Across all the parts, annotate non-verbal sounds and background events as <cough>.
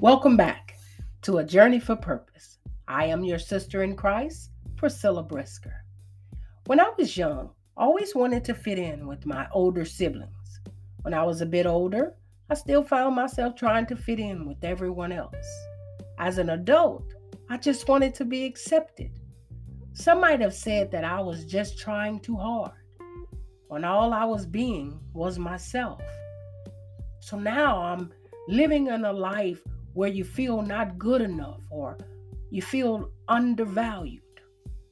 Welcome back to A Journey for Purpose. I am your sister in Christ, Priscilla Brisker. When I was young, I always wanted to fit in with my older siblings. When I was a bit older, I still found myself trying to fit in with everyone else. As an adult, I just wanted to be accepted. Some might have said that I was just trying too hard, when all I was being was myself. So now I'm living in a life where you feel not good enough or you feel undervalued.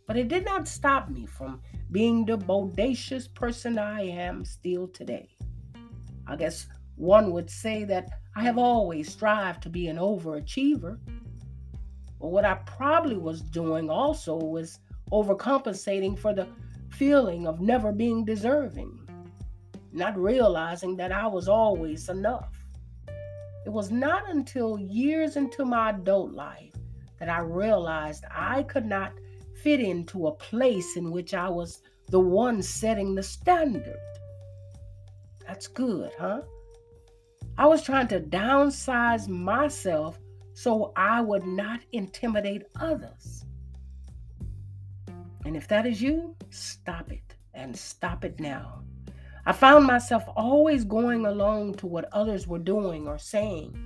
But it did not stop me from being the bodacious person I am still today. I guess one would say that I have always strived to be an overachiever. But what I probably was doing also was overcompensating for the feeling of never being deserving, not realizing that I was always enough. It was not until years into my adult life that I realized I could not fit into a place in which I was the one setting the standard. That's good, huh? I was trying to downsize myself so I would not intimidate others. And if that is you, stop it and stop it now. I found myself always going along to what others were doing or saying,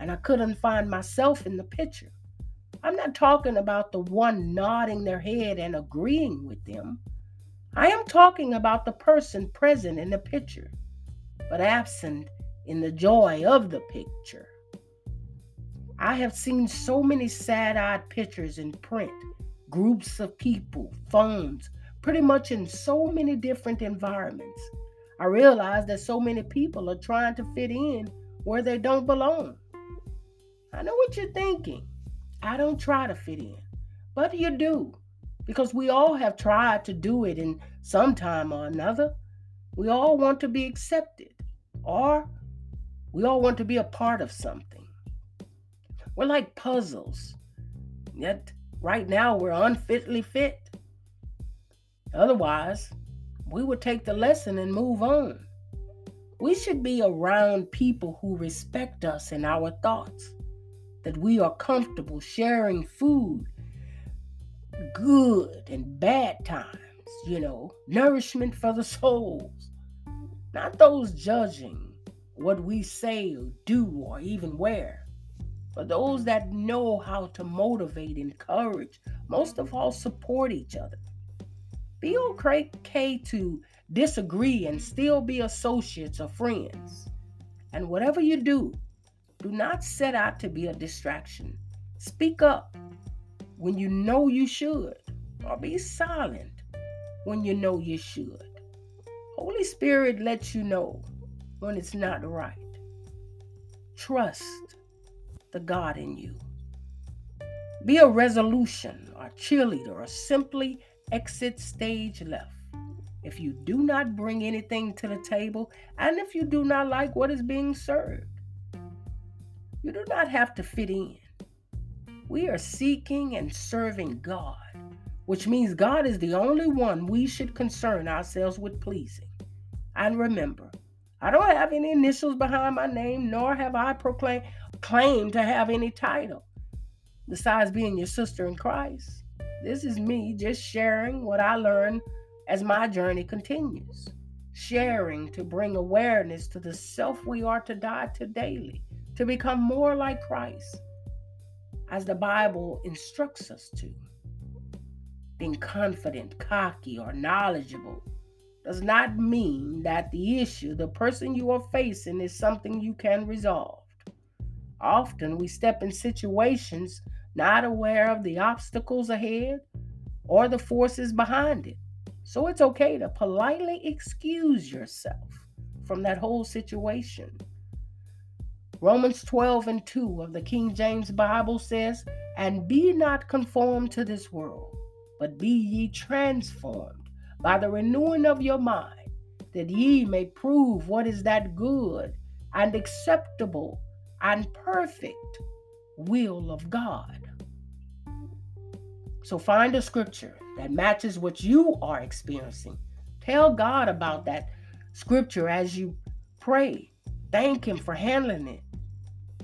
and I couldn't find myself in the picture. I'm not talking about the one nodding their head and agreeing with them. I am talking about the person present in the picture, but absent in the joy of the picture. I have seen so many sad eyed pictures in print, groups of people, phones, pretty much in so many different environments. I realize that so many people are trying to fit in where they don't belong. I know what you're thinking. I don't try to fit in, but you do because we all have tried to do it in some time or another. We all want to be accepted or we all want to be a part of something. We're like puzzles, yet right now we're unfitly fit. Otherwise, we would take the lesson and move on. We should be around people who respect us and our thoughts, that we are comfortable sharing food, good and bad times, you know, nourishment for the souls, not those judging what we say or do or even wear, but those that know how to motivate, encourage, most of all, support each other. Be okay to disagree and still be associates or friends. And whatever you do, do not set out to be a distraction. Speak up when you know you should, or be silent when you know you should. Holy Spirit lets you know when it's not right. Trust the God in you. Be a resolution, or cheerleader, or simply exit stage left. If you do not bring anything to the table, and if you do not like what is being served, you do not have to fit in. We are seeking and serving God, which means God is the only one we should concern ourselves with pleasing. And remember, I don't have any initials behind my name, nor have I proclaimed claim to have any title besides being your sister in Christ. This is me just sharing what I learned as my journey continues. Sharing to bring awareness to the self we are to die to daily, to become more like Christ, as the Bible instructs us to. Being confident, cocky, or knowledgeable does not mean that the issue, the person you are facing, is something you can resolve. Often we step in situations not aware of the obstacles ahead or the forces behind it. So it's okay to politely excuse yourself from that whole situation. Romans 12 and 2 of the King James Bible says, And be not conformed to this world, but be ye transformed by the renewing of your mind, that ye may prove what is that good and acceptable and perfect will of God. So find a scripture that matches what you are experiencing. Tell God about that scripture as you pray. Thank Him for handling it.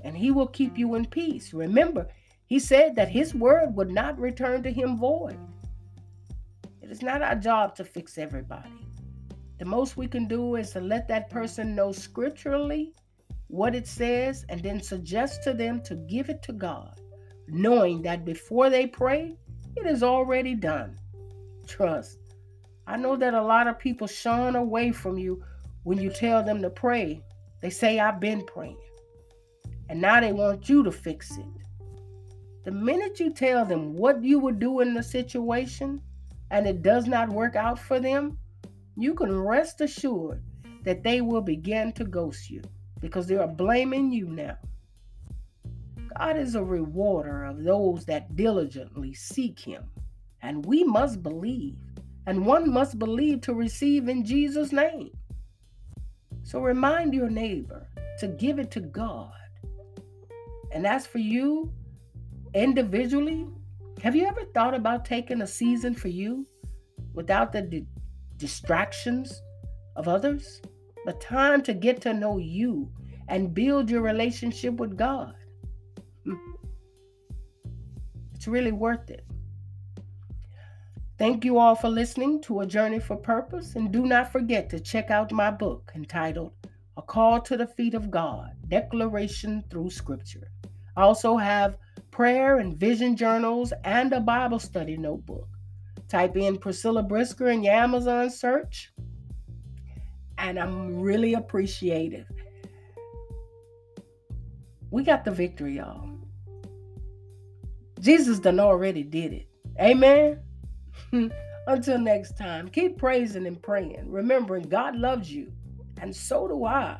and he will keep you in peace. Remember, he said that his word would not return to him void. It is not our job to fix everybody. The most we can do is to let that person know scripturally what it says and then suggest to them to give it to God, knowing that before they pray, it is already done. Trust. I know that a lot of people shun away from you when you tell them to pray. They say, I've been praying. And now they want you to fix it. The minute you tell them what you would do in the situation and it does not work out for them, you can rest assured that they will begin to ghost you because they are blaming you now. God is a rewarder of those that diligently seek Him, and we must believe, and one must believe to receive in Jesus' name. So remind your neighbor to give it to God. And as for you individually, have you ever thought about taking a season for you without the di- distractions of others? The time to get to know you and build your relationship with God. Hmm. It's really worth it. Thank you all for listening to A Journey for Purpose, and do not forget to check out my book entitled A Call to the Feet of God Declaration Through Scripture. I also have prayer and vision journals and a Bible study notebook. Type in Priscilla Brisker in your Amazon search, and I'm really appreciative we got the victory, y'all. Jesus done already did it. Amen. <laughs> Until next time, keep praising and praying, remembering God loves you, and so do I.